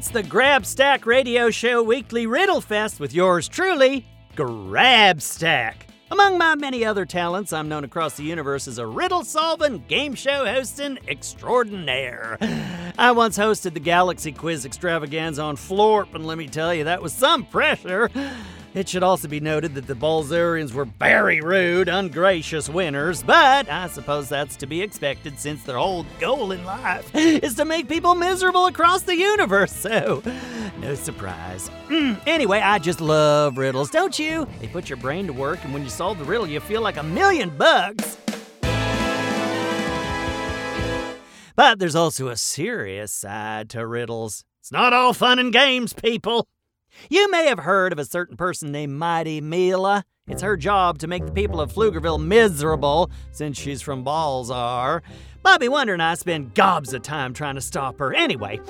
It's the Grab Stack Radio Show Weekly Riddle Fest with yours truly, Grab Stack. Among my many other talents, I'm known across the universe as a riddle solving, game show hosting extraordinaire. I once hosted the Galaxy Quiz Extravaganza on Florp, and let me tell you, that was some pressure. It should also be noted that the Balzarians were very rude, ungracious winners, but I suppose that's to be expected since their whole goal in life is to make people miserable across the universe, so no surprise. Mm, anyway, I just love riddles, don't you? They put your brain to work, and when you solve the riddle, you feel like a million bucks. But there's also a serious side to riddles. It's not all fun and games, people. You may have heard of a certain person named Mighty Mila. It's her job to make the people of Pflugerville miserable since she's from Balzar. Bobby Wonder and I spend gobs of time trying to stop her. Anyway,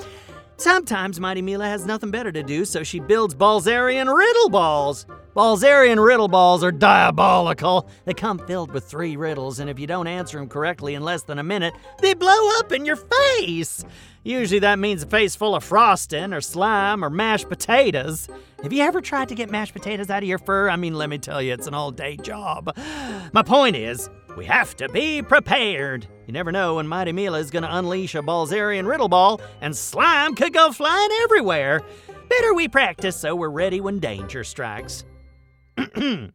sometimes Mighty Mila has nothing better to do, so she builds Balzarian riddle balls. Balzarian riddle balls are diabolical. They come filled with three riddles, and if you don't answer them correctly in less than a minute, they blow up in your face. Usually that means a face full of frosting or slime or mashed potatoes. Have you ever tried to get mashed potatoes out of your fur? I mean, let me tell you, it's an all day job. My point is, we have to be prepared. You never know when Mighty Mila is going to unleash a Balzarian riddle ball, and slime could go flying everywhere. Better we practice so we're ready when danger strikes.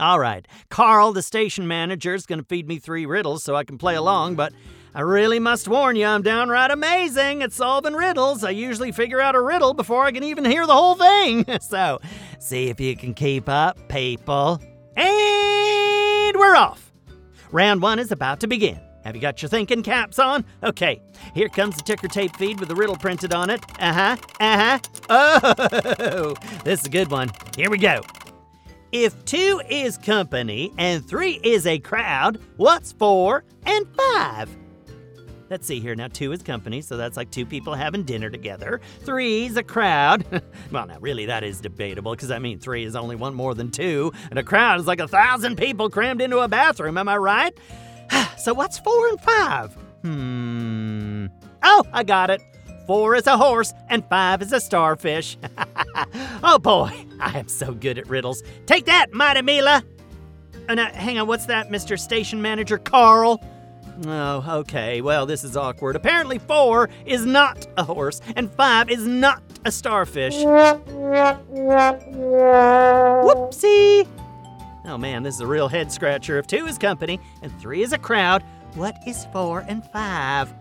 All right, Carl, the station manager, is going to feed me three riddles so I can play along, but I really must warn you, I'm downright amazing at solving riddles. I usually figure out a riddle before I can even hear the whole thing. so, see if you can keep up, people. And we're off. Round one is about to begin. Have you got your thinking caps on? Okay, here comes the ticker tape feed with the riddle printed on it. Uh huh, uh huh. Oh, this is a good one. Here we go. If two is company and three is a crowd, what's four and five? Let's see here. Now, two is company, so that's like two people having dinner together. Three's a crowd. well, now, really, that is debatable because I mean, three is only one more than two, and a crowd is like a thousand people crammed into a bathroom. Am I right? so, what's four and five? Hmm. Oh, I got it. Four is a horse, and five is a starfish. oh boy, I am so good at riddles. Take that, Mighty Mila! Uh, hang on, what's that, Mr. Station Manager Carl? Oh, okay. Well, this is awkward. Apparently, four is not a horse, and five is not a starfish. Whoopsie! Oh man, this is a real head scratcher. If two is company and three is a crowd, what is four and five?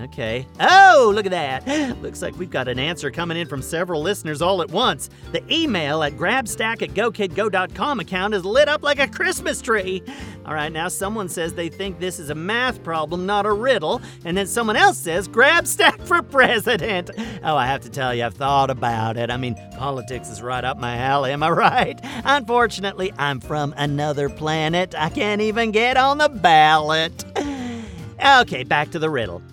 Okay. Oh, look at that. Looks like we've got an answer coming in from several listeners all at once. The email at grabstack at gokidgo.com account is lit up like a Christmas tree. All right, now someone says they think this is a math problem, not a riddle. And then someone else says, grabstack for president. Oh, I have to tell you, I've thought about it. I mean, politics is right up my alley, am I right? Unfortunately, I'm from another planet. I can't even get on the ballot. Okay, back to the riddle.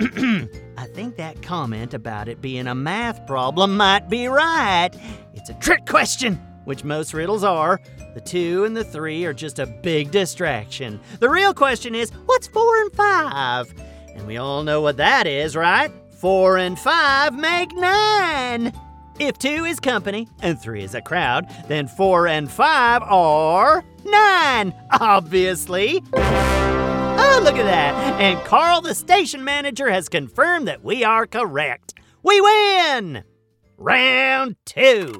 I think that comment about it being a math problem might be right. It's a trick question, which most riddles are. The two and the three are just a big distraction. The real question is what's four and five? And we all know what that is, right? Four and five make nine. If two is company and three is a crowd, then four and five are nine, obviously. Look at that. And Carl, the station manager, has confirmed that we are correct. We win! Round two.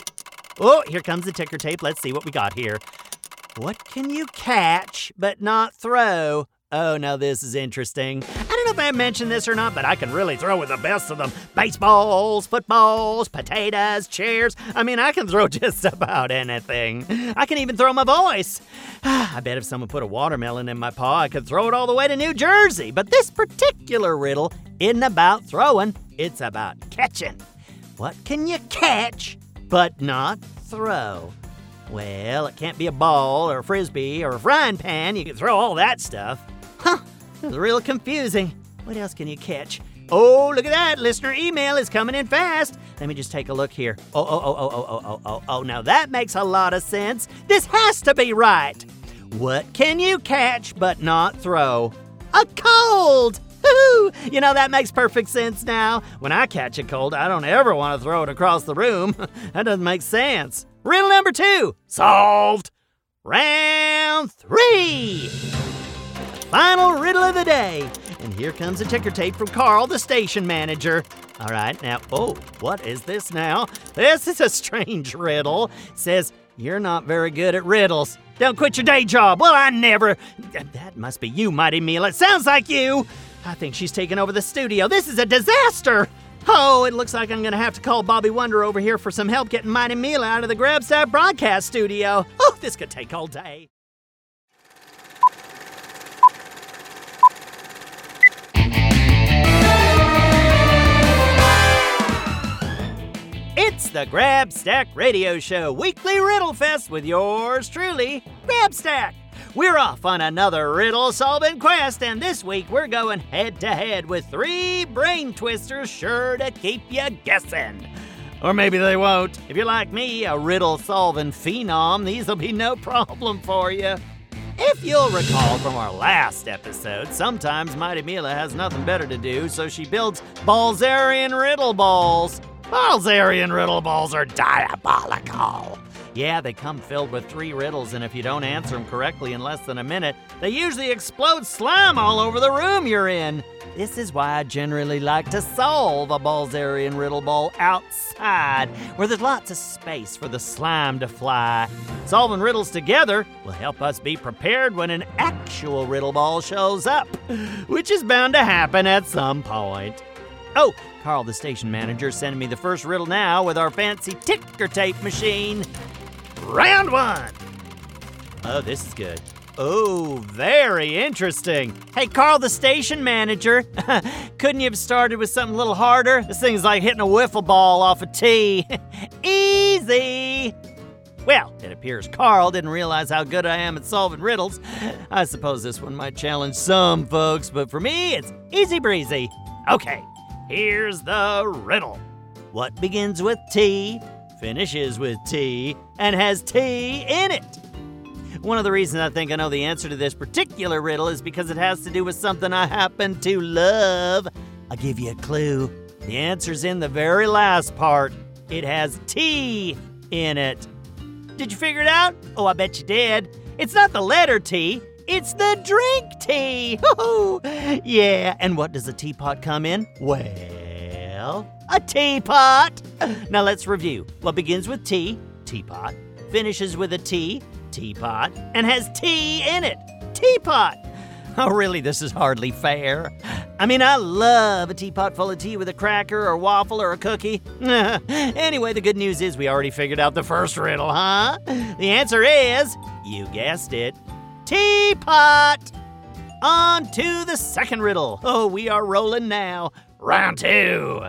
Oh, here comes the ticker tape. Let's see what we got here. What can you catch but not throw? Oh, now this is interesting. I don't know if I mentioned this or not, but I can really throw with the best of them. Baseballs, footballs, potatoes, chairs. I mean, I can throw just about anything. I can even throw my voice. I bet if someone put a watermelon in my paw, I could throw it all the way to New Jersey. But this particular riddle isn't about throwing, it's about catching. What can you catch but not throw? Well, it can't be a ball or a frisbee or a frying pan. You can throw all that stuff. Huh, this was real confusing. What else can you catch? Oh, look at that. Listener email is coming in fast. Let me just take a look here. Oh, oh, oh, oh, oh, oh, oh, oh, Now that makes a lot of sense. This has to be right. What can you catch but not throw? A cold! Woo-hoo! You know, that makes perfect sense now. When I catch a cold, I don't ever want to throw it across the room. that doesn't make sense. Riddle number two solved. Round three. Final riddle of the day. And here comes a ticker tape from Carl, the station manager. All right, now, oh, what is this now? This is a strange riddle. It says, You're not very good at riddles. Don't quit your day job. Well, I never. That must be you, Mighty Mila. It sounds like you. I think she's taken over the studio. This is a disaster. Oh, it looks like I'm gonna have to call Bobby Wonder over here for some help getting Mighty Mila out of the Grabstack broadcast studio. Oh, this could take all day. It's the Grabstack Radio Show Weekly Riddle Fest with yours truly, Grabstack. We're off on another riddle solving quest, and this week we're going head to head with three brain twisters sure to keep you guessing. Or maybe they won't. If you're like me, a riddle solving phenom, these'll be no problem for you. If you'll recall from our last episode, sometimes Mighty Mila has nothing better to do, so she builds Balzarian riddle balls. Balzarian riddle balls are diabolical. Yeah, they come filled with three riddles, and if you don't answer them correctly in less than a minute, they usually explode slime all over the room you're in. This is why I generally like to solve a Balzarian riddle ball outside, where there's lots of space for the slime to fly. Solving riddles together will help us be prepared when an actual riddle ball shows up, which is bound to happen at some point. Oh, Carl, the station manager, sending me the first riddle now with our fancy ticker tape machine. Round one. Oh, this is good. Oh, very interesting. Hey, Carl, the station manager, couldn't you have started with something a little harder? This thing's like hitting a wiffle ball off a tee. Easy. Well, it appears Carl didn't realize how good I am at solving riddles. I suppose this one might challenge some folks, but for me, it's easy breezy. Okay, here's the riddle. What begins with T, finishes with T, and has T in it? One of the reasons I think I know the answer to this particular riddle is because it has to do with something I happen to love. I'll give you a clue. The answer's in the very last part. It has T in it. Did you figure it out? Oh, I bet you did. It's not the letter T, it's the drink tea. yeah, and what does a teapot come in? Well, a teapot. Now let's review. What begins with T, teapot, finishes with a T, teapot, and has tea in it, teapot. Oh, really, this is hardly fair. I mean, I love a teapot full of tea with a cracker or waffle or a cookie. anyway, the good news is we already figured out the first riddle, huh? The answer is, you guessed it, teapot. On to the second riddle. Oh, we are rolling now. Round two.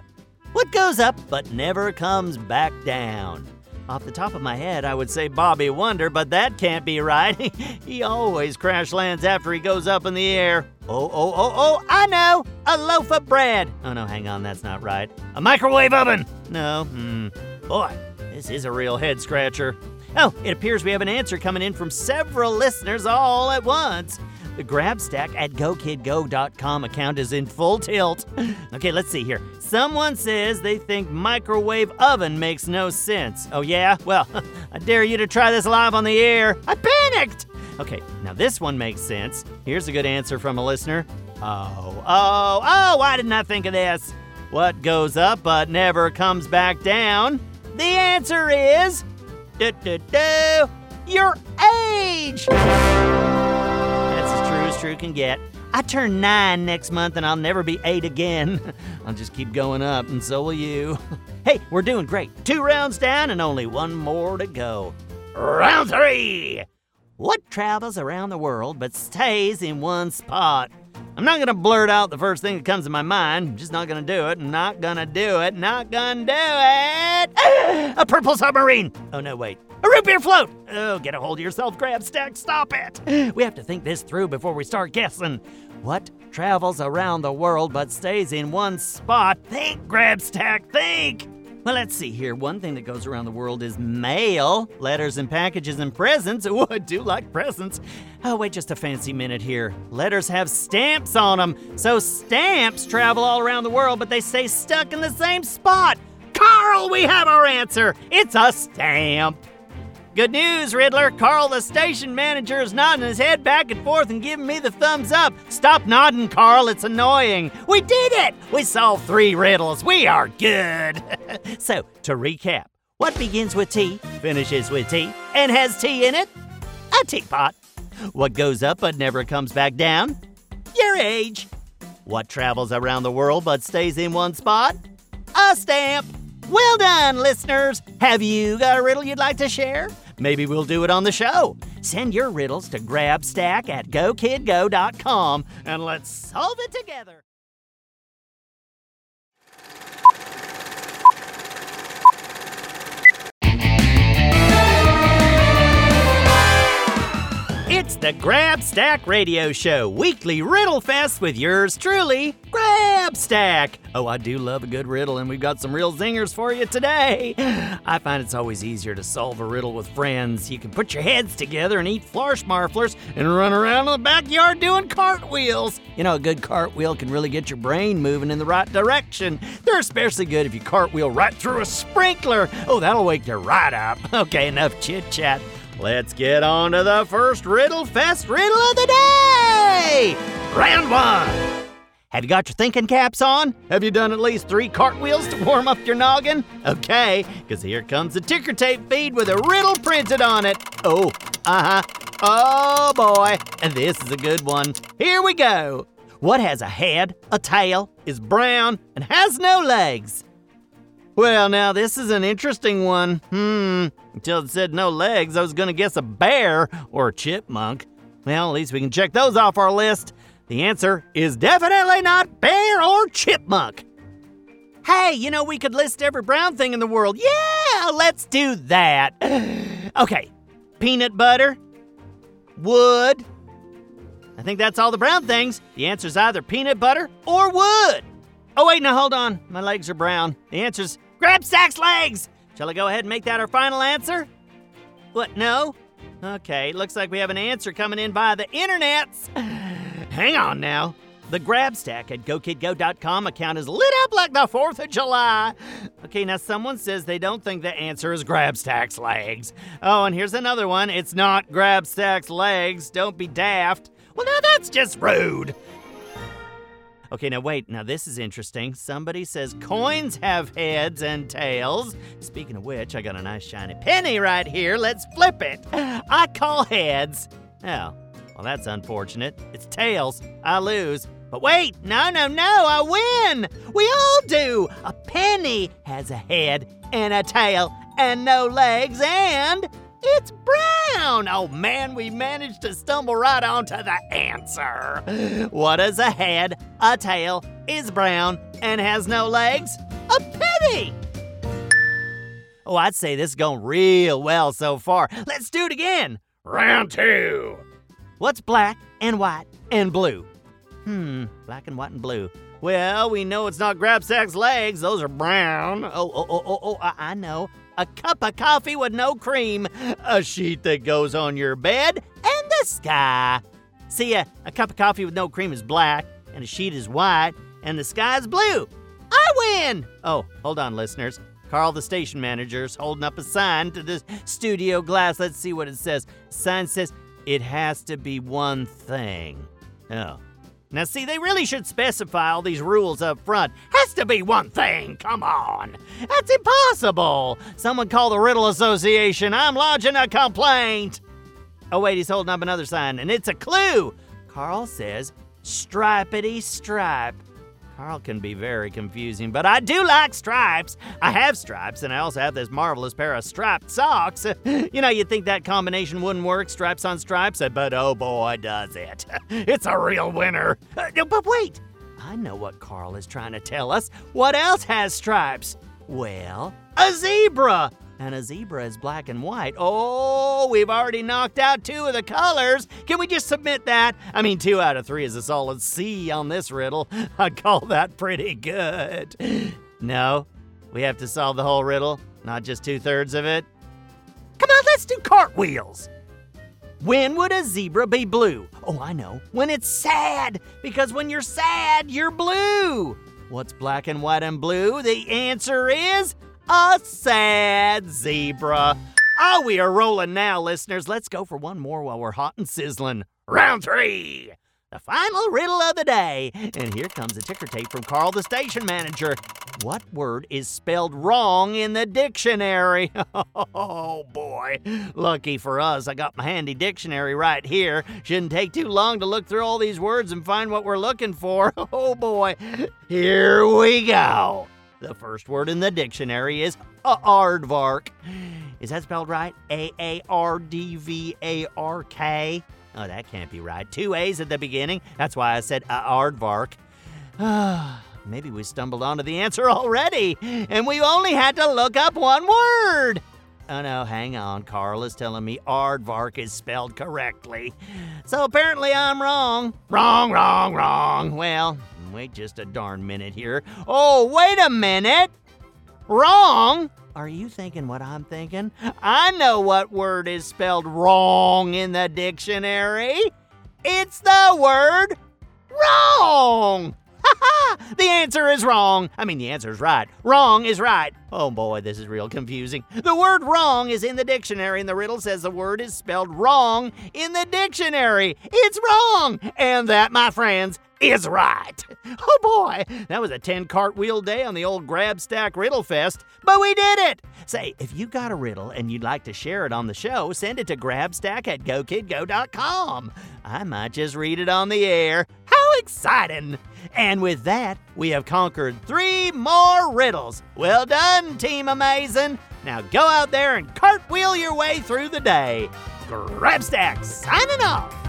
What goes up but never comes back down? Off the top of my head, I would say Bobby Wonder, but that can't be right. he always crash lands after he goes up in the air. Oh, oh, oh, oh, I know! A loaf of bread! Oh no, hang on, that's not right. A microwave oven! No, hmm. Boy, this is a real head scratcher. Oh, it appears we have an answer coming in from several listeners all at once. The GrabStack at GoKidGo.com account is in full tilt. Okay, let's see here. Someone says they think microwave oven makes no sense. Oh, yeah? Well, I dare you to try this live on the air. I panicked! Okay, now this one makes sense. Here's a good answer from a listener. Oh, oh, oh, why didn't I think of this? What goes up but never comes back down? The answer is. Your age! That's as true as true can get. I turn nine next month and I'll never be eight again. I'll just keep going up, and so will you. hey, we're doing great. Two rounds down and only one more to go. Round three! What travels around the world but stays in one spot? I'm not gonna blurt out the first thing that comes to my mind. Just not gonna do it. Not gonna do it. Not gonna do it. A purple submarine. Oh no, wait. A root beer float! Oh, get a hold of yourself, Grabstack. Stop it! We have to think this through before we start guessing. What travels around the world but stays in one spot? Think, Grabstack, think! Well, let's see here. One thing that goes around the world is mail, letters and packages and presents. Oh, I do like presents. Oh, wait just a fancy minute here. Letters have stamps on them, so stamps travel all around the world, but they stay stuck in the same spot. Carl, we have our answer. It's a stamp. Good news, Riddler. Carl, the station manager, is nodding his head back and forth and giving me the thumbs up. Stop nodding, Carl. It's annoying. We did it! We solved three riddles. We are good. so, to recap, what begins with T, finishes with T, and has tea in it? A teapot. What goes up but never comes back down? Your age. What travels around the world but stays in one spot? A stamp. Well done, listeners! Have you got a riddle you'd like to share? Maybe we'll do it on the show. Send your riddles to grabstack at gokidgo.com and let's solve it together. It's the Grab Stack Radio Show, weekly riddle fest with yours truly, Grab Stack. Oh, I do love a good riddle, and we've got some real zingers for you today. I find it's always easier to solve a riddle with friends. You can put your heads together and eat marflers and run around in the backyard doing cartwheels. You know, a good cartwheel can really get your brain moving in the right direction. They're especially good if you cartwheel right through a sprinkler. Oh, that'll wake you right up. Okay, enough chit chat. Let's get on to the first Riddle Fest riddle of the day! Round one! Have you got your thinking caps on? Have you done at least three cartwheels to warm up your noggin? Okay, because here comes the ticker tape feed with a riddle printed on it. Oh, uh huh. Oh boy, and this is a good one. Here we go. What has a head, a tail, is brown, and has no legs? Well, now this is an interesting one. Hmm. Until it said no legs, I was gonna guess a bear or a chipmunk. Well, at least we can check those off our list. The answer is definitely not bear or chipmunk. Hey, you know, we could list every brown thing in the world. Yeah, let's do that. Okay, peanut butter, wood. I think that's all the brown things. The answer is either peanut butter or wood. Oh, wait, now hold on. My legs are brown. The answer's Grabstack's legs. Shall I go ahead and make that our final answer? What, no? Okay, looks like we have an answer coming in via the internets. Hang on now. The Grabstack at GoKidGo.com account is lit up like the 4th of July. Okay, now someone says they don't think the answer is Grabstack's legs. Oh, and here's another one. It's not Grabstack's legs. Don't be daft. Well, now that's just rude. Okay, now wait. Now this is interesting. Somebody says coins have heads and tails. Speaking of which, I got a nice shiny penny right here. Let's flip it. I call heads. Oh, well, that's unfortunate. It's tails. I lose. But wait, no, no, no, I win! We all do! A penny has a head and a tail and no legs, and it's brown! Oh man, we managed to stumble right onto the answer. What is a head, a tail, is brown, and has no legs? A penny! Oh, I'd say this is going real well so far. Let's do it again. Round two. What's black and white and blue? Hmm, black and white and blue. Well, we know it's not Grabstack's legs. Those are brown. Oh, oh, oh, oh, oh, I, I know. A cup of coffee with no cream. A sheet that goes on your bed. And the sky. See, a, a cup of coffee with no cream is black, and a sheet is white, and the sky is blue. I win! Oh, hold on, listeners. Carl, the station manager, is holding up a sign to the studio glass. Let's see what it says. Sign says, it has to be one thing. Oh. Now, see, they really should specify all these rules up front. Has to be one thing, come on. That's impossible. Someone call the Riddle Association. I'm lodging a complaint. Oh, wait, he's holding up another sign, and it's a clue. Carl says, Stripity stripe. Carl can be very confusing, but I do like stripes. I have stripes, and I also have this marvelous pair of striped socks. you know, you'd think that combination wouldn't work, stripes on stripes, but oh boy, does it. It's a real winner. Uh, But wait, I know what Carl is trying to tell us. What else has stripes? Well, a zebra. And a zebra is black and white. Oh, we've already knocked out two of the colors. Can we just submit that? I mean, two out of three is a solid C on this riddle. I'd call that pretty good. No, We have to solve the whole riddle, not just two thirds of it. Come on, let's do cartwheels. When would a zebra be blue? Oh, I know. When it's sad. Because when you're sad, you're blue. What's black and white and blue? The answer is a sad zebra. Oh, we are rolling now, listeners. Let's go for one more while we're hot and sizzling. Round three. The final riddle of the day. And here comes a ticker tape from Carl, the station manager. What word is spelled wrong in the dictionary? Oh boy. Lucky for us, I got my handy dictionary right here. Shouldn't take too long to look through all these words and find what we're looking for. Oh boy. Here we go. The first word in the dictionary is aardvark. Is that spelled right? A A R D V A R K? Oh, that can't be right. Two A's at the beginning. That's why I said aardvark. Maybe we stumbled onto the answer already, and we only had to look up one word. Oh no, hang on. Carl is telling me aardvark is spelled correctly. So apparently I'm wrong. Wrong, wrong, wrong. Well, wait just a darn minute here. Oh, wait a minute. Wrong? Are you thinking what I'm thinking? I know what word is spelled wrong in the dictionary. It's the word wrong. the answer is wrong. I mean, the answer is right. Wrong is right. Oh boy, this is real confusing. The word wrong is in the dictionary, and the riddle says the word is spelled wrong in the dictionary. It's wrong. And that, my friends, is right. Oh boy, that was a 10 cartwheel day on the old Grab Stack Riddle Fest, but we did it! Say, if you got a riddle and you'd like to share it on the show, send it to grabstack at gokidgo.com. I might just read it on the air. Exciting! And with that, we have conquered three more riddles. Well done, Team Amazing! Now go out there and cartwheel your way through the day. Grabstack signing off!